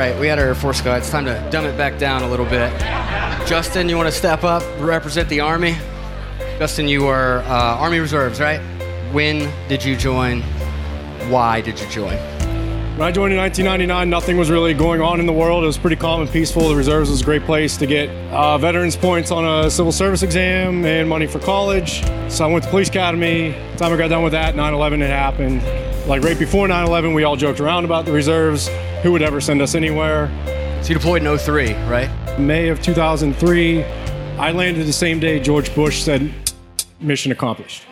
right, we had our Air Force guy. It's time to dumb it back down a little bit. Justin, you want to step up, represent the Army? Justin, you are uh, Army Reserves, right? When did you join? Why did you join? When I joined in 1999, nothing was really going on in the world. It was pretty calm and peaceful. The reserves was a great place to get uh, veterans points on a civil service exam and money for college. So I went to police academy. The time I got done with that, 9/11 had happened. Like right before 9/11, we all joked around about the reserves. Who would ever send us anywhere? So you deployed in 03, right? May of 2003, I landed the same day George Bush said, "Mission accomplished."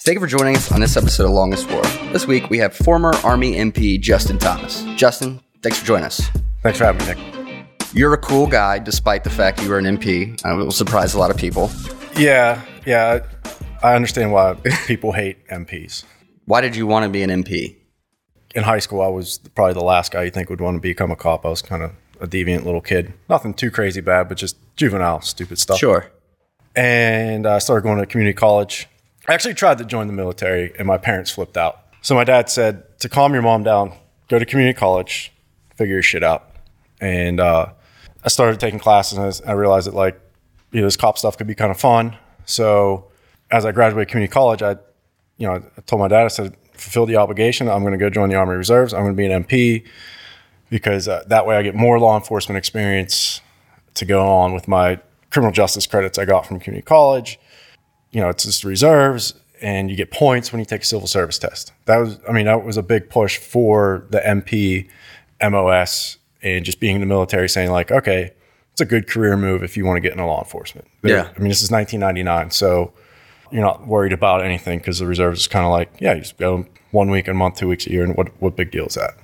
Thank you for joining us on this episode of Longest War. This week we have former Army MP Justin Thomas. Justin, thanks for joining us. Thanks for having me, Nick. You're a cool guy, despite the fact you were an MP. Uh, it will surprise a lot of people. Yeah, yeah. I understand why people hate MPs. Why did you want to be an MP? In high school, I was probably the last guy you think would want to become a cop. I was kind of a deviant little kid. Nothing too crazy bad, but just juvenile, stupid stuff. Sure. And I started going to community college. I actually tried to join the military, and my parents flipped out. So my dad said to calm your mom down, go to community college, figure your shit out. And uh, I started taking classes, and I realized that like you know this cop stuff could be kind of fun. So as I graduated community college, I you know I told my dad I said fulfill the obligation. I'm going to go join the Army Reserves. I'm going to be an MP because uh, that way I get more law enforcement experience to go on with my criminal justice credits I got from community college you know, it's just reserves and you get points when you take a civil service test. That was, I mean, that was a big push for the MP, MOS, and just being in the military saying, like, okay, it's a good career move if you want to get into law enforcement. Yeah. I mean, this is 1999. So you're not worried about anything because the reserves is kind of like, yeah, you just go one week, a month, two weeks a year. And what, what big deal is that?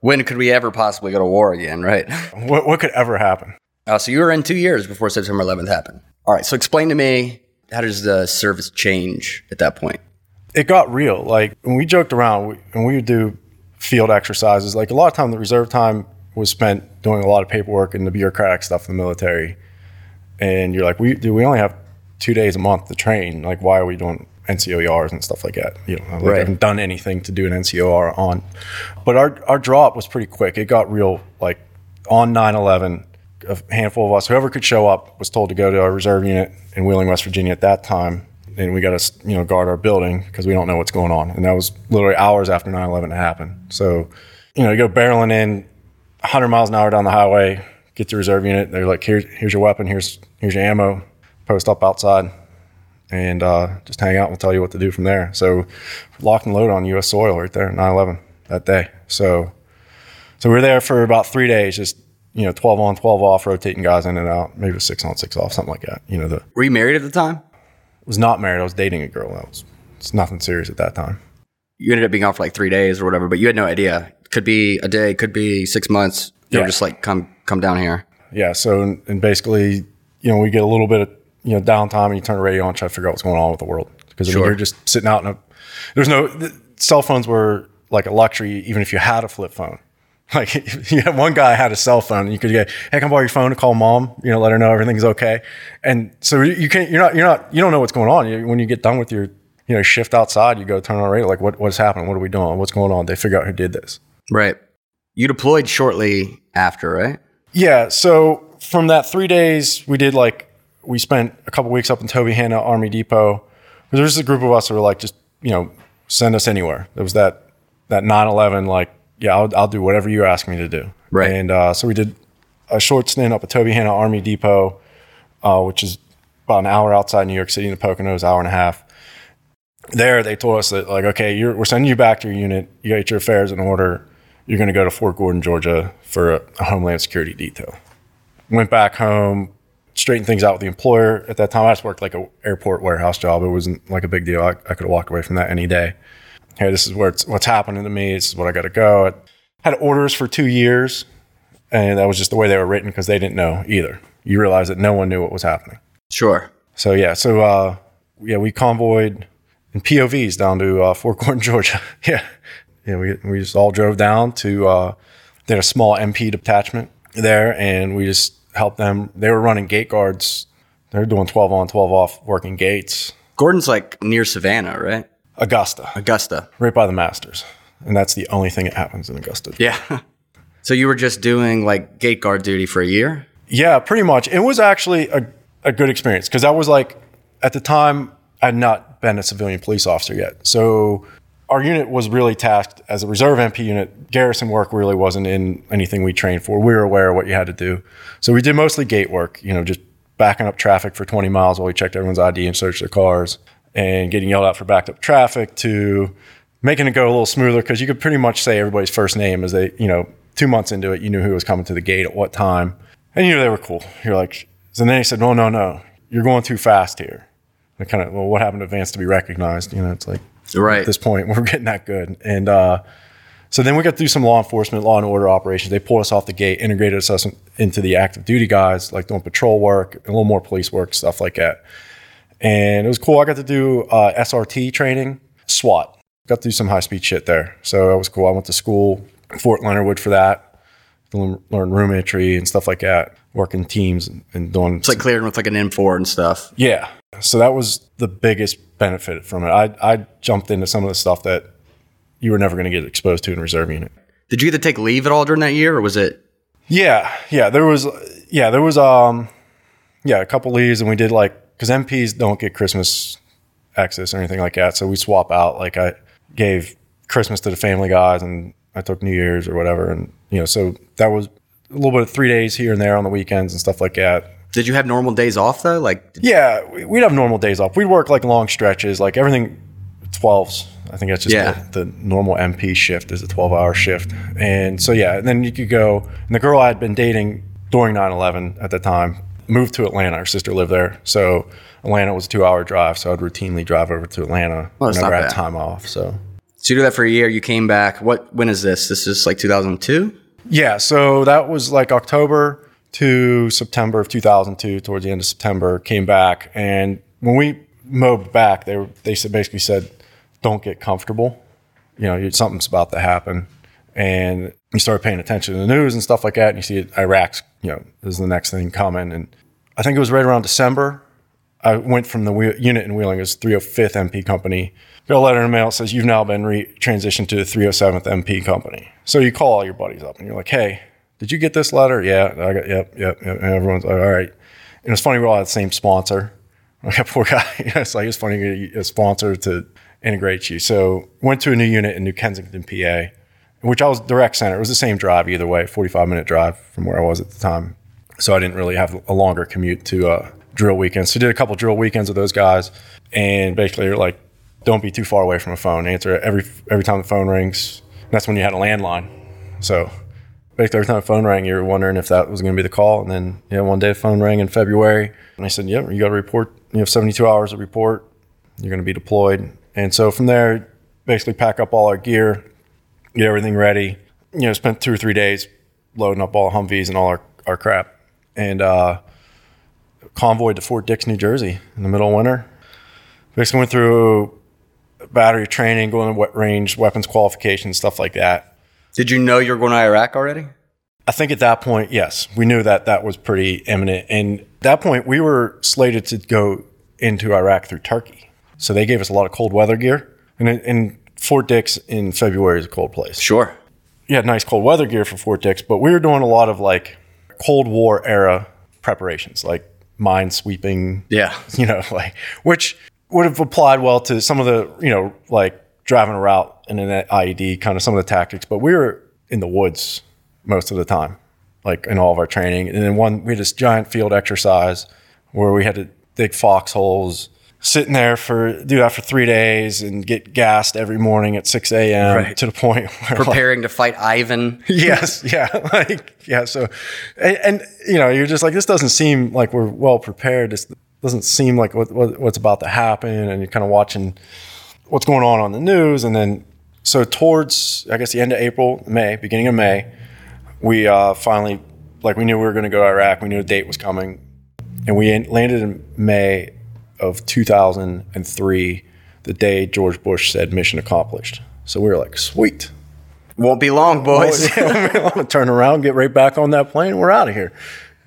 When could we ever possibly go to war again, right? What, what could ever happen? Uh, so you were in two years before September 11th happened. All right. So explain to me how does the service change at that point? it got real. Like when we joked around we, and we would do field exercises, like a lot of time the reserve time was spent doing a lot of paperwork and the bureaucratic stuff in the military. And you're like, we do we only have two days a month to train. Like, why are we doing NCOERs and stuff like that? You know, like Right. I haven't done anything to do an NCOR on. But our our drop was pretty quick. It got real. Like on 9/11, a handful of us, whoever could show up, was told to go to our reserve unit in Wheeling, West Virginia at that time. And we got to, you know, guard our building because we don't know what's going on. And that was literally hours after 9/11 happened. So, you know, you go barreling in 100 miles an hour down the highway, get to reserve unit. They're like, here's here's your weapon. Here's here's your ammo. Post up outside, and uh, just hang out. and We'll tell you what to do from there. So, lock and load on U.S. soil right there, 9/11 that day. So, so we were there for about three days, just you know, 12 on, 12 off, rotating guys in and out. Maybe it was six on, six off, something like that. You know, the Were you married at the time? was not married. I was dating a girl. That was it's nothing serious at that time. You ended up being off for like three days or whatever, but you had no idea. Could be a day, could be six months. You Yeah. were just like, come, come down here. Yeah. So and, basically, you know, we get a little bit of you know downtime, and you turn the radio on, try to figure out what's going on with the world because I mean, you're just sitting out in a. There's no the cell phones were like a luxury, even if you had a flip phone. Like you had one guy had a cell phone, and you could get, hey, come borrow your phone to call mom, you know, let her know everything's okay. And so you you can't, you're not, you're not, you don't know what's going on. You, when you get done with your, you know, shift outside, you go turn on the radio, like what what's happening, what are we doing, what's going on? They figure out who did this. Right. You deployed shortly after, right? Yeah. So from that three days, we did like we spent a couple weeks up in Tobyhanna Army Depot. There was a group of us that were like, just you know, send us anywhere. There was that that 9/11 like, yeah, I'll, I'll do whatever you ask me to do. Right. And uh, so we did a short stint up at Tobyhanna Army Depot, uh, which is about an hour outside New York City in the Poconos, hour and a half. There, they told us that like, okay, you're, we're sending you back to your unit. You got your affairs in order. You're going to go to Fort Gordon, Georgia, for a, a Homeland Security detail. Went back home, straightened things out with the employer. At that time, I just worked like an airport warehouse job. It wasn't like a big deal. I, I could have walked away from that any day. Hey, this is where it's, what's happening to me. This is what I got to go. I had orders for two years, and that was just the way they were written because they didn't know either. You realize that no one knew what was happening. Sure. So yeah, so uh, yeah, we convoyed in POVs down to uh, Fort Gordon, Georgia. yeah, yeah, we we just all drove down to. Uh, had a small MP detachment there, and we just helped them. They were running gate guards They're doing 12 on, 12 off, working gates. Gordon's like near Savannah, right? Augusta, Augusta. right by the Masters. And that's the only thing that happens in Augusta. Yeah. so you were just doing like gate guard duty for a year? Yeah, pretty much. It was actually a, a good experience because I was like, at the time, I had not been a civilian police officer yet. So our unit was really tasked as a reserve MP unit. Garrison work really wasn't in anything we trained for. We were aware of what you had to do. So we did mostly gate work, you know, just backing up traffic for 20 miles while we checked everyone's ID and searched their cars and getting yelled out for backed up traffic to making it go a little smoother because you could pretty much say everybody's first name as they, you know, two months into it, you knew who was coming to the gate at what time. And you knew they were cool. You're like, so then he said, no, no, no, you're going too fast here. And kind of, well, what happened to advance to be recognized? You know, it's like, Right. at this point, we're getting that good. And uh, so then we got to do some law enforcement, law and order operations. They pulled us off the gate, integrated us into the active duty guys, like doing patrol work, a little more police work, stuff like that. And it was cool. I got to do uh, SRT training, SWAT. Got to do some high speed shit there. So that was cool. I went to school, Fort Leonard Wood for that, learn learn room entry and stuff like that, working teams and, and doing It's like clearing with like an M4 and stuff. yeah. So that was the biggest benefit from it. I, I jumped into some of the stuff that you were never going to get exposed to in reserve unit. Did you get to take leave at all during that year or was it? Yeah, yeah. There was, yeah, there was, um, yeah, a couple leaves, and we did like because MPs don't get Christmas access or anything like that, so we swap out. Like I gave Christmas to the family guys, and I took New Year's or whatever, and you know, so that was a little bit of three days here and there on the weekends and stuff like that. Did you have normal days off though? Like, Yeah, we- we'd have normal days off. We'd work like long stretches, like everything 12s. I think that's just Yeah. the, the normal MP shift is a 12 hour shift. And so, yeah, and then you could go. And the girl I had been dating during 9 11 at the time moved to Atlanta. Her sister lived there. So Atlanta was a two hour drive. So I'd routinely drive over to Atlanta oh, Well, whenever not I had time off. So, so you do that for a year. You came back. What? When is this? This is like 2002. Yeah, so that was like October to September of 2002, towards the end of September, came back. And when we moved back, they, were, they basically said, don't get comfortable. You know, something's about to happen. And you started paying attention to the news and stuff like that. And you see Iraq's, you know, is the next thing coming. And I think it was right around December. I went from the wheel, unit in Wheeling, it was 305th MP company. Got a letter in the mail that says you've now been re- transitioned to the 307th MP company. So you call all your buddies up and you're like, hey, did you get this letter? Yeah, I got, yep, yep, yep. And everyone's like, all right. And it's funny, we all had the same sponsor. Like poor guy. it's like, it's funny to get a sponsor to integrate you. So went to a new unit in New Kensington, PA, which I was direct center. It was the same drive either way, 45 minute drive from where I was at the time. So I didn't really have a longer commute to uh, drill weekends. So did a couple drill weekends with those guys, and basically they're like, don't be too far away from a phone. Answer every every time the phone rings. And that's when you had a landline. So basically every time the phone rang, you were wondering if that was going to be the call. And then yeah, one day the phone rang in February, and I said, "Yep, you got to report. You have 72 hours to report. You're going to be deployed." And so from there, basically pack up all our gear, get everything ready. You know, spent two or three days loading up all Humvees and all our, our crap, and uh, convoyed to Fort Dix, New Jersey, in the middle of winter. Basically went through battery training, going to wet range, weapons qualifications, stuff like that. Did you know you were going to Iraq already? I think at that point, yes, we knew that that was pretty imminent. And at that point, we were slated to go into Iraq through Turkey. So they gave us a lot of cold weather gear. And, and Fort Dix in February is a cold place. Sure. You had nice cold weather gear for Fort Dix, but we were doing a lot of like Cold War era preparations, like mine sweeping, Yeah. you know, like which would have applied well to some of the, you know, like driving a route and an IED, kind of some of the tactics. But we were in the woods most of the time, like in all of our training. And then one, we had this giant field exercise where we had to dig foxholes, sitting there for do that for three days and get gassed every morning at 6 a.m. Right. to the point where like, Preparing to fight Ivan. yes yeah like yeah so and, and you know you're just like this doesn't seem like we're well prepared this doesn't seem like what, what, what's about to happen and you're kind of watching what's going on on the news and then so towards i guess the end of april may beginning of may we uh, finally like we knew we were going to go to iraq we knew a date was coming and we landed in may of 2003 the day george bush said mission accomplished so we were like sweet Won't be long, boys. Turn around, get right back on that plane. We're out of here.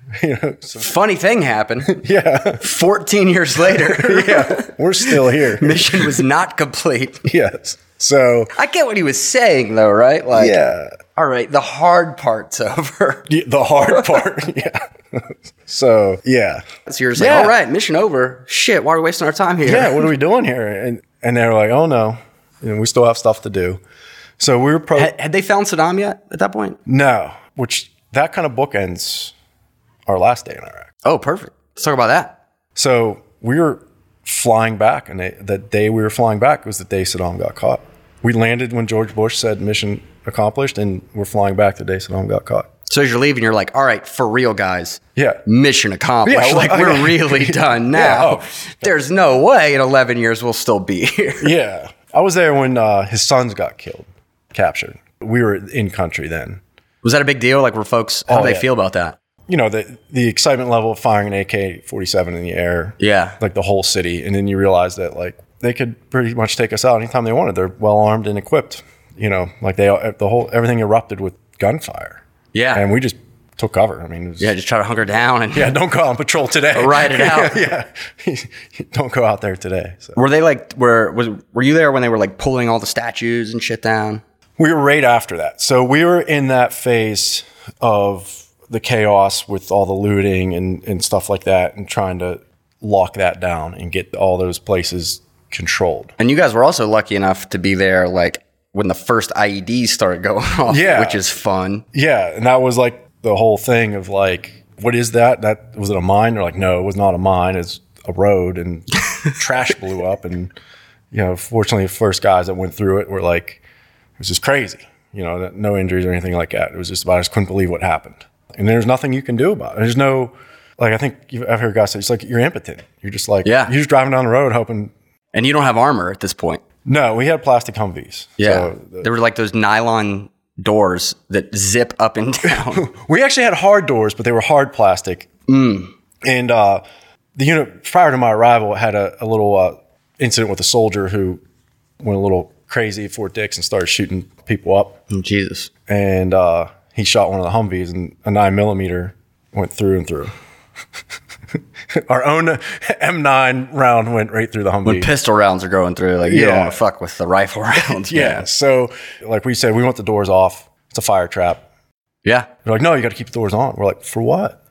you know, so, Funny thing happened. yeah, 14 years later, yeah, we're still here. mission was not complete. yes. So I get what he was saying, though, right? Like, yeah, all right, the hard part's over. Yeah, the hard part. yeah. so yeah, So you're like, Yeah. all right, mission over. Shit, why are we wasting our time here? yeah. What are we doing here? And and they were like, oh no, you know, we still have stuff to do. So we were pro. Had, had they found Saddam yet at that point? no, which that kind of bookends our last day in Iraq. Oh, perfect. Let's talk about that. So we were flying back, and they, the day we were flying back was the day Saddam got caught. We landed when George Bush said mission accomplished, and we're flying back the day Saddam got caught. So as you're leaving, you're like, all right, for real, guys. Yeah. Mission accomplished. Yeah, well, like, we're yeah. really done now. Yeah, oh. There's no way in 11 years we'll still be here. Yeah. I was there when uh, his sons got killed, captured. We were in country then. Was that a big deal? Like, were folks, how Oh, do they feel about that? You know, the, the excitement level of firing an AK 47 in the air. Yeah. Like the whole city. And then you realize that, like, they could pretty much take us out anytime they wanted. They're well armed and equipped. You know, like they, the whole, everything erupted with gunfire. Yeah. And we just took cover. I mean, it was, yeah, just try to hunker down. And Yeah, don't go on patrol today. Ride it out. yeah, don't go out there today. So. Were they like, were, was, were you there when they were like pulling all the statues and shit down? We were right after that. So we were in that phase of the chaos with all the looting and, and stuff like that and trying to lock that down and get all those places controlled. And you guys were also lucky enough to be there like when the first IEDs started going off, Yeah. which is fun. Yeah. And that was like the whole thing of like, what is that? That was it a mine? They're like, no, it was not a mine. It's a road and trash blew up. And, you know, fortunately, the first guys that went through it were like, it was just crazy. You know, no injuries or anything like that. It was just about, I just couldn't believe what happened. And there's nothing you can do about it. There's no, like, I think you've, I've heard guys say, it's like you're impotent. You're just like, Yeah. you're just driving down the road hoping. And you don't have armor at this point. No, we had plastic Humvees. Yeah. So the- there were like those nylon doors that zip up and down. we actually had hard doors, but they were hard plastic. And uh, the unit prior to my arrival had a, a little uh, incident with a soldier who went a little crazy at Fort Dix and started shooting people up. Oh, Jesus. And uh, he shot one of the Humvees, and a nine millimeter went through and through. Our own M9 round went right through the Humvee. When pistol rounds are going through, like you don't want to fuck with the rifle rounds. yeah. So, like we said, we want the doors off. It's a fire trap. Yeah. They're like, no, you got to keep the doors on. We're like, for what?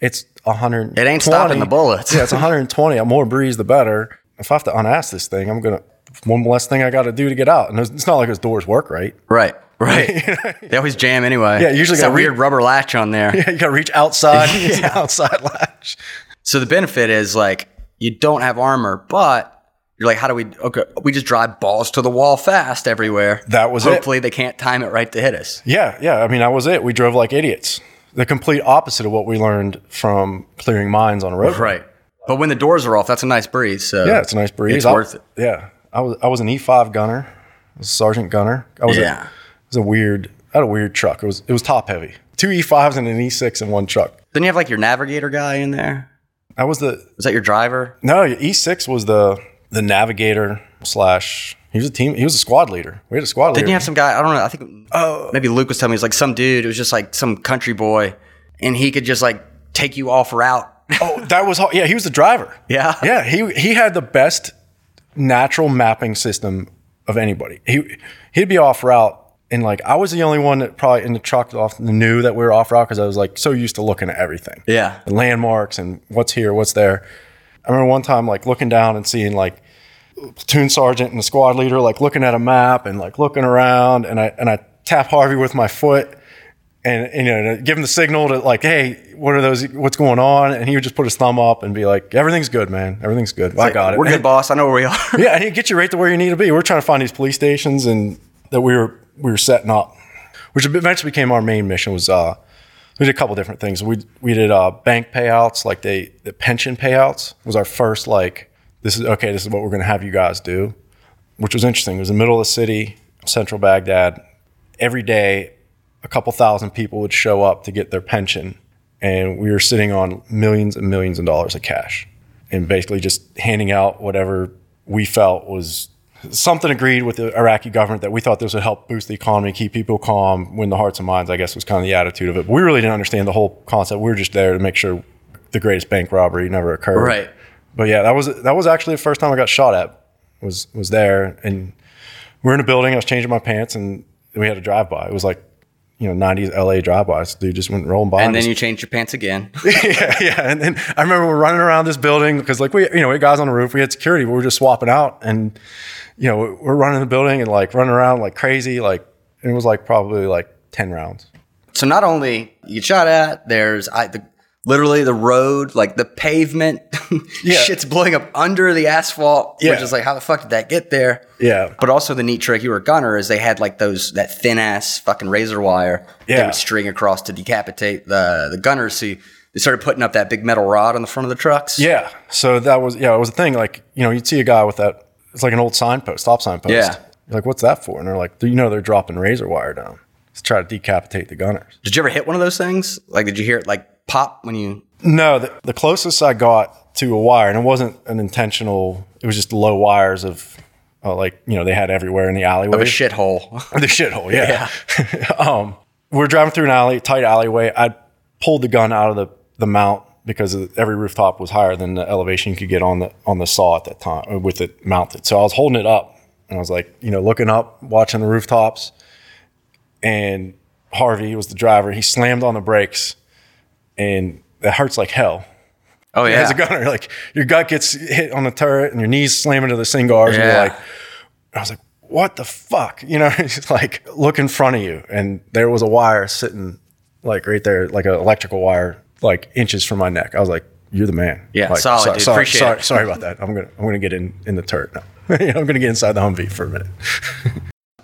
It's 100. It ain't stopping the bullets. yeah, it's 120. The more breeze, the better. If I have to unass this thing, I'm gonna one less thing I got to do to get out. And it's it's not like his doors work right. Right. Right. they always jam anyway. Yeah, usually it's that gotta re- weird rubber latch on there. Yeah, you got to reach outside. It's an outside latch. So the benefit is like you don't have armor, but you're like, how do we? Okay, we just drive balls to the wall fast everywhere. That was it. Hopefully they can't time it right to hit us. Yeah, yeah. I mean, that was it. We drove like idiots. The complete opposite of what we learned from clearing mines on a road. Right. But when the doors are off, that's a nice breeze. So Yeah, it's a nice breeze. It's I- worth it. Yeah, I was I was an E5 gunner, I was a sergeant gunner. I was Yeah. A, it was a weird. I had a weird truck. It was it was top heavy. Two E5s and an E6 in one truck. Then you have like your navigator guy in there. That was the was that your driver? no E6 was the the navigator slash. He was a team. He was a squad leader. We had a squad leader. Didn't you have some guy? I don't know. I think oh, maybe Luke was telling me it was like some dude. It was just like some country boy, and he could just like take you off route. oh, that was yeah. He was the driver. Yeah. yeah. He he had the best natural mapping system of anybody. He he'd be off route. And like I was the only one that probably in the truck off knew that we were off route because I was like so used to looking at everything. Yeah. the landmarks and what's here, what's there. I remember one time like looking down and seeing like platoon sergeant and the squad leader like looking at a map and like looking around and I and I tap Harvey with my foot and, and, you know give him the signal to like hey what are those what's going on and he would just put his thumb up and be like everything's good man everything's good I got it We're good, boss. I know where we are. yeah, and he'd get you right to where you need to be. We're trying to find these police stations and that we were we were setting up, which eventually became our main mission. Was uh, we did a couple different things. We we did uh, bank payouts, like they the pension payouts was our first like this is okay. This is what we're going to have you guys do, which was interesting. It was in the middle of the city, central Baghdad. Every day, a couple thousand people would show up to get their pension, and we were sitting on millions and millions of dollars of cash, and basically just handing out whatever we felt was something agreed with the Iraqi government that we thought this would help boost the economy, keep people calm, win the hearts and minds. I guess was kind of the attitude of it. But we really didn't understand the whole concept. We were just there to make sure the greatest bank robbery never occurred. Right. But yeah, that was that was actually the first time I got shot at. Was was there, and we are in a building. I was changing my pants, and we had a drive by. It was like you know, 90s LA drive-bys. Dude just went rolling by. And then just, you changed your pants again. yeah, yeah. And then I remember we're running around this building because like we, you know, we had guys on the roof. We had security. We were just swapping out, and you know, we're running the building and like running around like crazy. Like it was like probably like 10 rounds. So not only you shot at, there's I the literally the road, like the pavement, yeah. shit's blowing up under the asphalt, yeah. which is like, how the fuck did that get there? Yeah. But also the neat trick, you were a gunner, is they had like those, that thin ass fucking razor wire yeah. they would string across to decapitate the, the gunners. So you, they started putting up that big metal rod on the front of the trucks. Yeah. So that was, yeah, it was a thing. Like, you know, you'd see a guy with that, it's like an old signpost, stop signpost. Yeah. You're like, what's that for? And they're like, you know, they're dropping razor wire down to try to decapitate the gunners. Did you ever hit one of those things? Like, did you hear it like pop when you? No, the, the closest I got to a wire, and it wasn't an intentional. It was just low wires of, uh, like you know, they had everywhere in the alleyway. Of a shithole. the shithole, yeah. yeah. um, we are driving through an alley, tight alleyway. I pulled the gun out of the the mount because every rooftop was higher than the elevation you could get on the on the saw at that time uh, with it mounted. So I was holding it up, and I was like, you know, looking up, watching the rooftops, and Harvey was the driver. He slammed on the brakes and it hurts like hell. Oh yeah, as a gunner, like your gut gets hit on the turret and your knees slam into the Cingars, yeah. and you're like, I was like, what the fuck, you know? It's like look in front of you, and there was a wire sitting like right there, like an electrical wire, like inches from my neck. I was like, you're the man. Yeah, like, solid. Sorry, dude. sorry, Appreciate sorry, it. sorry about that. I'm gonna I'm gonna get in in the turret now. I'm gonna get inside the Humvee for a minute.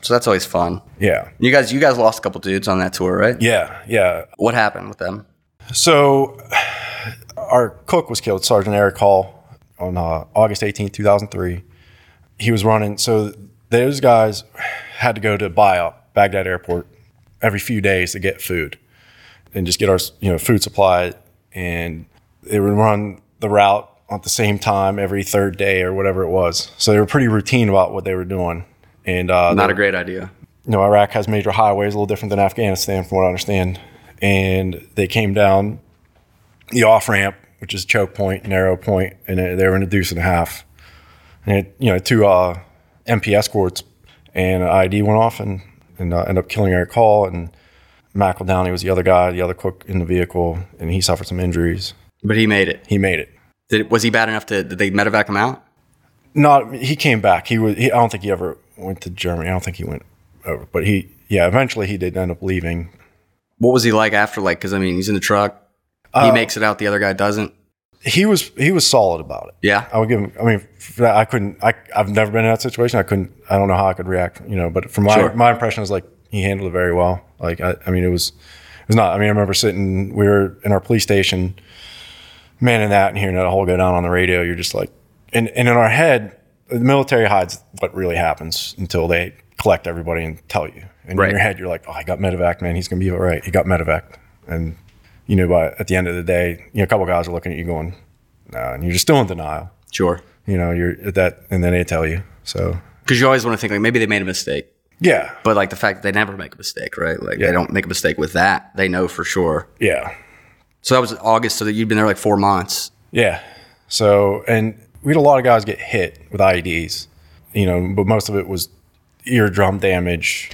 so that's always fun. Yeah. You guys, you guys lost a couple dudes on that tour, right? Yeah, yeah. What happened with them? So, our cook was killed, Sergeant Eric Hall, on uh, August 18, 2003. He was running. So, those guys had to go to BIAP, Baghdad Airport, every few days to get food and just get our you know food supply. And they would run the route at the same time every third day or whatever it was. So they were pretty routine about what they were doing. And uh, not a great idea. You know, Iraq has major highways, a little different than Afghanistan, from what I understand and they came down the off ramp, which is choke point, narrow point, and they were in a deuce and a half. And it, you know, two uh, MP escorts, and ID went off and and uh, ended up killing Eric Hall and McEldowney was the other guy, the other cook in the vehicle, and he suffered some injuries. But he made it. He made it. Did, was he bad enough to? Did they medevac him out? Not. He came back. He was. He, I don't think he ever went to Germany. I don't think he went over. But he. Yeah. Eventually, he did end up leaving what was he like after? Like, because I mean, he's in the truck. He uh, makes it out. The other guy doesn't. He was he was solid about it. Yeah, I would give him. I mean, I couldn't. I I've never been in that situation. I couldn't. I don't know how I could react. You know, but from my sure. my impression was like he handled it very well. Like I, I mean, it was it was not. I mean, I remember sitting. We were in our police station, manning that, and hearing that whole go down on the radio. You're just like, and and in our head, the military hides what really happens until they collect everybody and tell you. And right. in your head, you're like, oh, I got medevac, man. He's going to be all right. He got medevac. And, you know, but at the end of the day, you know, a couple guys are looking at you going, no, and you're just still in denial. Sure. You know, you're at that, and then they tell you. So, because you always want to think like maybe they made a mistake. Yeah. But like the fact that they never make a mistake, right? Like yeah. they don't make a mistake with that. They know for sure. Yeah. So that was August. So that you'd been there like four months. Yeah. So, and we had a lot of guys get hit with IEDs, you know, but most of it was eardrum damage,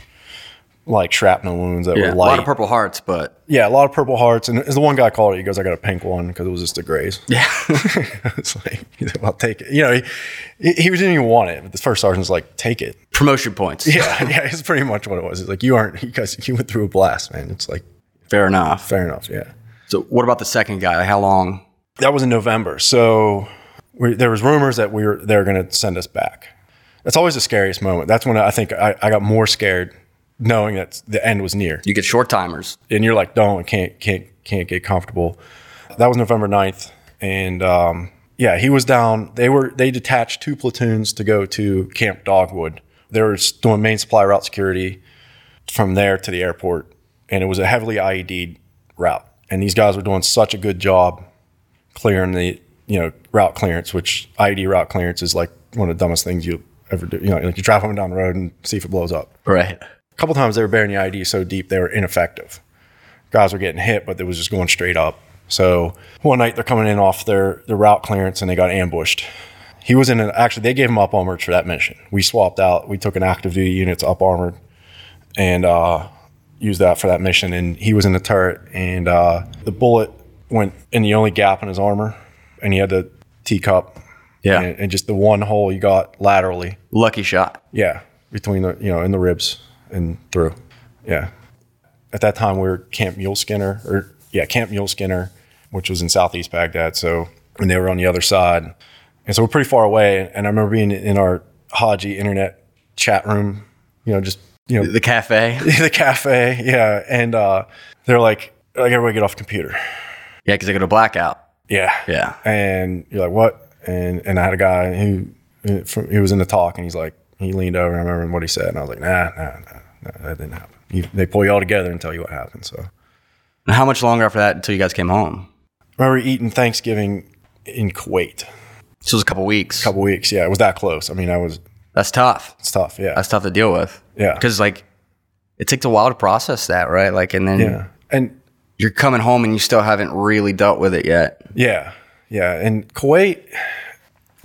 like shrapnel wounds that yeah, were light. A lot of Purple Hearts, but yeah, a lot of Purple Hearts. And as the one guy called it, he goes, "I got a pink one because it was just a graze." Yeah, it's like I'll take it. You know, he, he didn't even want it. But the first sergeant's like, "Take it." Promotion points. Yeah, yeah, it's pretty much what it was. It's like you aren't because you went through a blast, man. It's like fair enough. Fair enough. Yeah. So what about the second guy? How long? That was in November. So we, there was rumors that we were they were going to send us back. That's always the scariest moment. That's when I think I, I got more scared knowing that the end was near. You get short timers. And you're like, don't, can't, can't, can't get comfortable. That was November 9th. And, um, yeah, he was down. They were, they detached two platoons to go to Camp Dogwood. They were doing main supply route security from there to the airport. And it was a heavily IED route. And these guys were doing such a good job clearing the, you know, route clearance, which IED route clearance is like one of the dumbest things you ever do. You know, like you drive home down the road and see if it blows up. Right. A couple times they were burying the ID so deep they were ineffective. Guys were getting hit, but it was just going straight up. So one night they're coming in off their, their route clearance and they got ambushed. He was in an actually they gave him up armored for that mission. We swapped out. We took an active duty unit up armored and uh, used that for that mission. And he was in the turret and uh, the bullet went in the only gap in his armor, and he had the teacup. Yeah. and, and just the one hole he got laterally. Lucky shot. Yeah, between the you know in the ribs and through. Yeah. At that time, we were Camp Muleskinner, or yeah, Camp Muleskinner, which was in southeast Baghdad. So when they were on the other side, and so we're pretty far away. And I remember being in our Haji internet chat room, you know, just you know The cafe. the cafe, yeah, and uh, they're like, like everybody get off the computer. Yeah, because they go to blackout. Yeah. Yeah. And you're like, what? And and I had a guy who from, he was in the talk, and he's like, he leaned over, and I remember what he said, and I was like, nah, nah, nah, nah that didn't happen. You, they pull you all together and tell you what happened. So And how much longer after that until you guys came home? I remember eating Thanksgiving in Kuwait. This was a couple weeks. A couple weeks. Yeah, it was that close. I mean, I was That's tough. it's tough. Yeah. That's tough to deal with. Yeah. Because like, it takes a while to process that, right? Like, and then yeah. And you're coming home and you still haven't really dealt with it yet. Yeah, yeah. And Kuwait,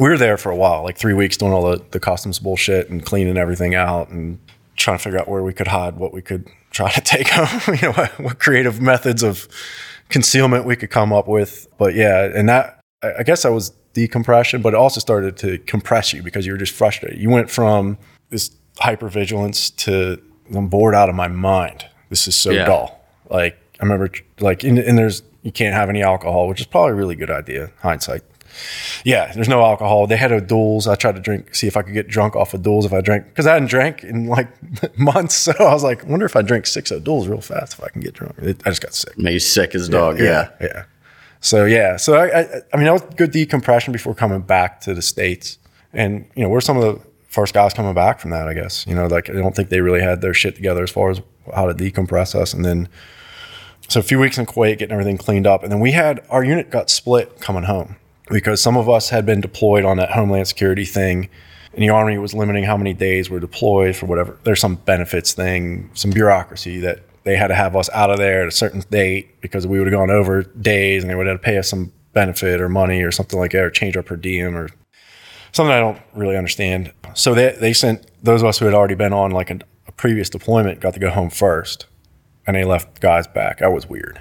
we were there for a while, like three weeks, doing all the, the customs bullshit and cleaning everything out and trying to figure out where we could hide, what we could try to take home, you know, what, what creative methods of concealment we could come up with. But yeah, and that, I I guess that was decompression, but it also started to compress you because you were just frustrated. You went from this hypervigilance to I'm bored out of my mind. This is so Yeah. dull. Like I remember, like, and, and there's you can't have any alcohol, which is probably a really good idea. Hindsight. Yeah, there's no alcohol. They had O'Doul's. I tried to drink, see if I could get drunk off of duels if I drank, because I hadn't drank in like months. So I was like, wonder if I drink six of duels real fast if I can get drunk. It, I just got sick. Made you sick as a dog. Yeah. yeah. So yeah, so I, I, I mean, that was good decompression before coming back to the states, and you know, we're some of the first guys coming back from that. I guess you know, like I don't think they really had their shit together as far as how to decompress us, and then so a few weeks in Kuwait, getting everything cleaned up, and then we had our unit got split coming home because some of us had been deployed on that Homeland Security thing. And the Army was limiting how many days we're deployed for whatever. There's some benefits thing, some bureaucracy that they had to have us out of there at a certain date because we would have gone over days and they would have to pay us some benefit or money or something like that or change our per diem or something I don't really understand. So they, they sent those of us who had already been on like a, a previous deployment got to go home first and they left guys back. That was weird.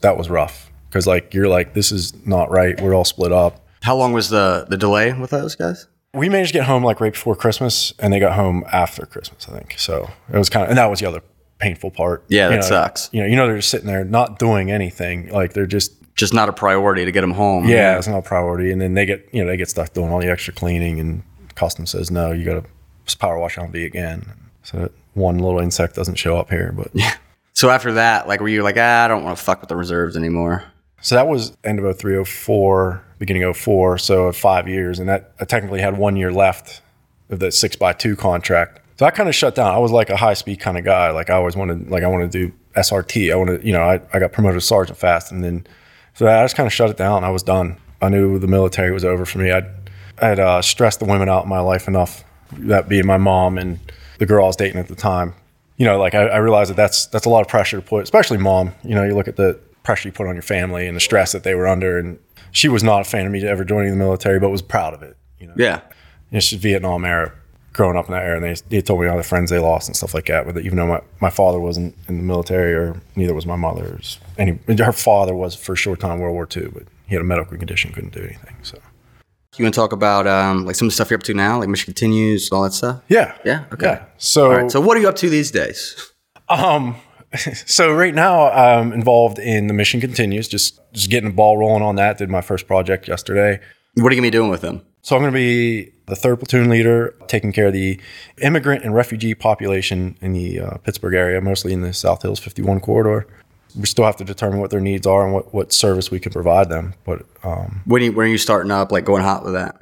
That was rough because like you're like this is not right. We're all split up. How long was the the delay with those guys? We managed to get home like right before Christmas, and they got home after Christmas, I think. So it was kind of, and that was the other painful part. Yeah, You that know, sucks. You know, you know, they're just sitting there not doing anything. Like they're just, Just not a priority to get them home. yeah, it's not a priority. And then they get, you know, they get stuck doing all the extra cleaning, and custom says no, you got to power wash on V again. So that one little insect doesn't show up here, but yeah. So after that, like, were you like, ah, I don't want to fuck with the reserves anymore? So that was end of 03, 04, beginning of 04, so five years. And that I technically had one year left of the six by two contract. So I kind of shut down. I was like a high speed kind of guy. Like I always wanted, like I wanted to do SRT. I wanted, you know, I, I got promoted to sergeant fast. And then, so I just kind of shut it down. I was done. I knew the military was over for me. I'd, I'd uh, stressed the women out in my life enough, that being my mom and the girl I was dating at the time. You know, like I, I realized that that's, that's a lot of pressure to put, especially mom. You know, you look at the pressure you put on your family and the stress that they were under. And she was not a fan of me ever joining the military, but was proud of it. You know, Yeah. you know, she's Vietnam era, growing up in that era, and they, they told me all the friends they lost and stuff like that. But even though my, my father wasn't in the military, or neither was my mother, or any her father was for a short time World War II, but he had a medical condition, couldn't do anything. So You want to talk about um, like some of the stuff you're up to now, like Mission Continues, all that stuff? yeah, Yeah. Okay. yeah. So right. So what are you up to these days? Um, so right now I'm involved in the mission continues, just just getting the ball rolling on that. Did my first project yesterday. What are you gonna be doing with them? So I'm going to be the third platoon leader, taking care of the immigrant and refugee population in the uh, Pittsburgh area, mostly in the South Hills 51 corridor. We still have to determine what their needs are and what, what service we can provide them. But um, When are you, when are you starting up, like going hot with that?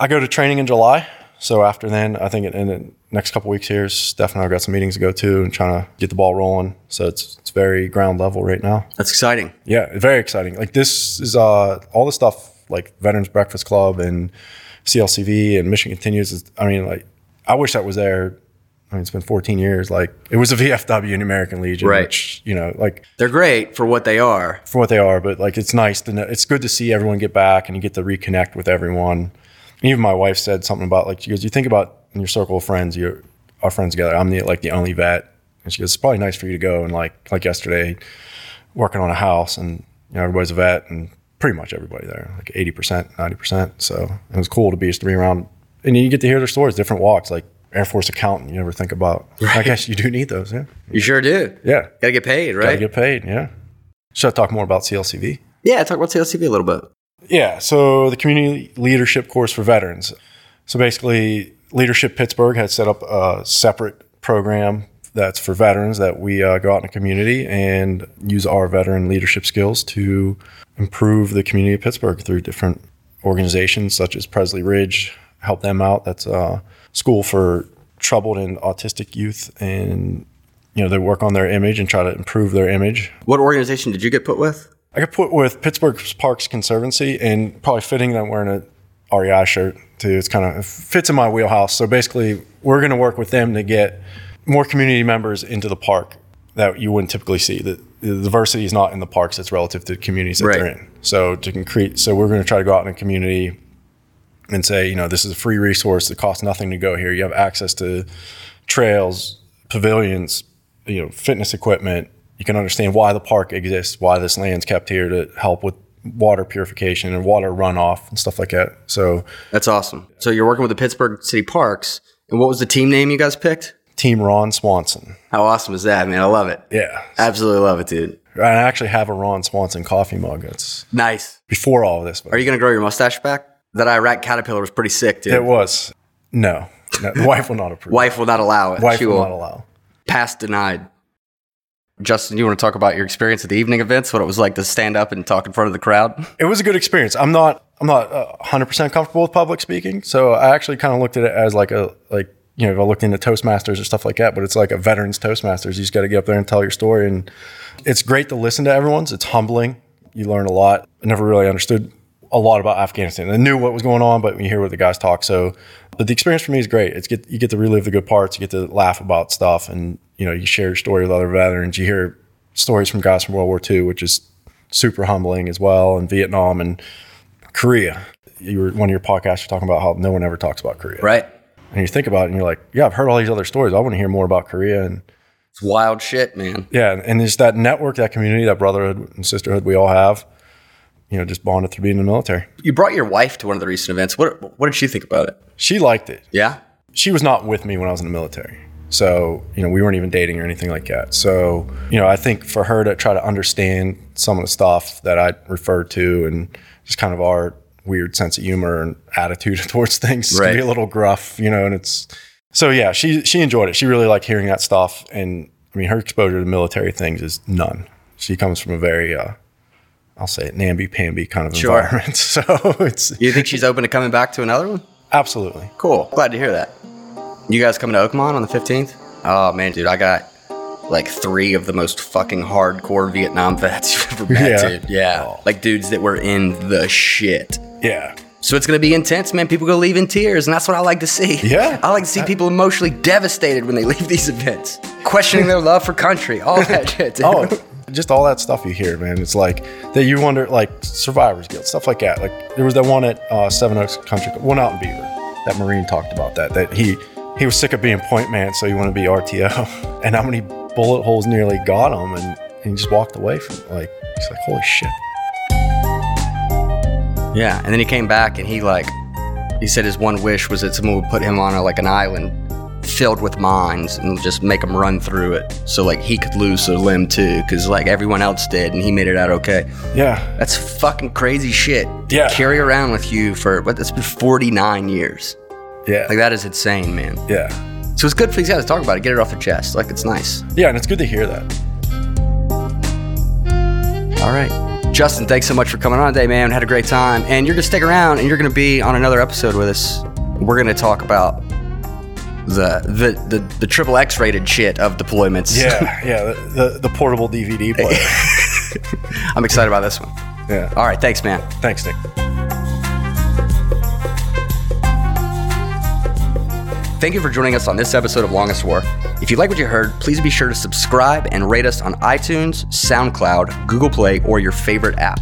I go to training in July. So after then, I think in, the next couple weeks here, Steph and I have got some meetings to go to and trying to get the ball rolling. So it's it's very ground level right now. That's exciting. Yeah, very exciting. Like this is uh all the stuff like Veterans Breakfast Club and CLCV and Mission Continues. Is, I mean, like I wish that was there. I mean, it's been 14 years. Like it was a VFW in American Legion, Right. which you know, like They're great for what they are. for what they are, but like it's nice to know. It's good to see everyone get back and you get to reconnect with everyone. Even my wife said something about like she goes, "You think about in your circle of friends, you our friends together. I'm the like the only vet." And she goes, "It's probably nice for you to go and like like yesterday, working on a house and you know everybody's a vet and pretty much everybody there, like 80 percent, 90 percent. So it was cool to be to be around, and you get to hear their stories, different walks, like Air Force accountant. You never think about. I guess you do need those, yeah. You sure do. Yeah, Gotta get paid, right? gotta get paid. Yeah. Should I talk more about CLCV? yeah, talk about CLCV a little bit. Yeah, so the community leadership course for veterans. So basically, Leadership Pittsburgh had set up a separate program that's for veterans that we uh, go out in the community and use our veteran leadership skills to improve the community of Pittsburgh through different organizations such as Pressley Ridge, help them out. That's a school for troubled and autistic youth, and you know they work on their image and try to improve their image. What organization did you get put with? I got put with Pittsburgh Parks Conservancy, and probably fitting that I'm wearing a REI shirt too. It's kind of it fits in my wheelhouse. So basically, we're going to work with them to get more community members into the park that you wouldn't typically see. The, the diversity is not in the parks; it's relative to the communities that they're in. So to concrete, so we're going to try to go out in a community and say, you know, this is a free resource. It costs nothing to go here. You have access to trails, pavilions, you know, fitness equipment. You can understand why the park exists, why this land's kept here to help with water purification and water runoff and stuff like that. So, That's awesome. So you're working with the Pittsburgh City Parks, and what was the team name you guys picked? Team Ron Swanson. How awesome is that, man? I love it. Yeah. Absolutely love it, dude. I actually have a Ron Swanson coffee mug. It's Nice. before all of this. But Are you gonna grow your mustache back? That Iraq caterpillar was pretty sick, dude. it was. No. no the wife will not approve. Wife will not allow it. Wife she will will not allow. pass denied. Justin, you want to talk about your experience at the evening events? What it was like to stand up and talk in front of the crowd? it was a good experience. I'm not I'm not uh, 100% comfortable with public speaking, so I actually kind of looked at it as like a like you know, if I looked into Toastmasters or stuff like that, but it's like a veterans Toastmasters. You just got to get up there and tell your story and it's great to listen to everyone's. It's humbling. You learn a lot. I never really understood a lot about Afghanistan. I knew what was going on, but when you hear what the guys talk, so but the experience for me is great. It's get you get to relive the good parts, you get to laugh about stuff and you know, you share your story with other veterans. You hear stories from guys from World War II, which is super humbling as well, and Vietnam and Korea. You were one of your podcasts you're talking about how no one ever talks about Korea. Right? And you think about it and you're like, yeah, I've heard all these other stories. I want to hear more about Korea and It's wild shit, man. yeah, and it's that network, that community, that brotherhood and sisterhood we all have, you know, just bonded through being in the military. You brought your wife to one of the recent events. What what did she think about it? She liked it. Yeah? She was not with me when I was in the military. So, you know, we weren't even dating or anything like that. So, you know, I think for her to try to understand some of the stuff that I referred to and just kind of our weird sense of humor and attitude towards things can be a little gruff, you know, and it's so yeah, she she enjoyed it. She really liked hearing that stuff and I mean her exposure to military things is none. She comes from a very uh I'll say it namby pamby kind of Sure. environment. So it's You think she's open to coming back to another one? absolutely. Cool. Glad to hear that. You guys coming to Oakmont on the 15th? Oh, man, dude, I got like three of the most fucking hardcore Vietnam vets you've ever met, Yeah. dude. Yeah. Oh. Like dudes that were in the shit. Yeah. So it's gonna be intense, man. People gonna leave in tears, and that's what I like to see. Yeah. I like to see people emotionally devastated when they leave these events, questioning their love for country, all that shit. Dude. Oh, just all that stuff you hear, man. It's like that you wonder, like Survivor's Guild, stuff like that. Like there was that one at uh, Seven Oaks Country, one out in Beaver. That Marine talked about that. That he he was sick of being point man, so he wanted to be RTO. And how many bullet holes nearly got him, and, and he just walked away from it. Like he's like, holy shit. Yeah, and then he came back and he like, he said his one wish was that someone would put him on a, like an island filled with mines and just make him run through it, so like he could lose a limb too, because like everyone else did, and he made it out okay. Yeah, That's fucking crazy shit. Yeah. carry around with you for what? That's been forty nine years. yeah, Like that is insane, man. yeah, So it's good for these guys to talk about it, get it off their chest. Like it's nice. yeah. And it's good to hear that. All right. Justin, thanks so much for coming on today, man. Had a great time. And you're to stick around and you're to be on another episode with us. We're to talk about the the the, the triple X rated shit of deployments. Yeah, yeah. The, the, the portable DVD player. I'm excited about this one. yeah. All right. Thanks, man. Thanks, Nick. Thank you for joining us on this episode of Longest War. If you like what you heard, please be sure to subscribe and rate us on iTunes, SoundCloud, Google Play, or your favorite app.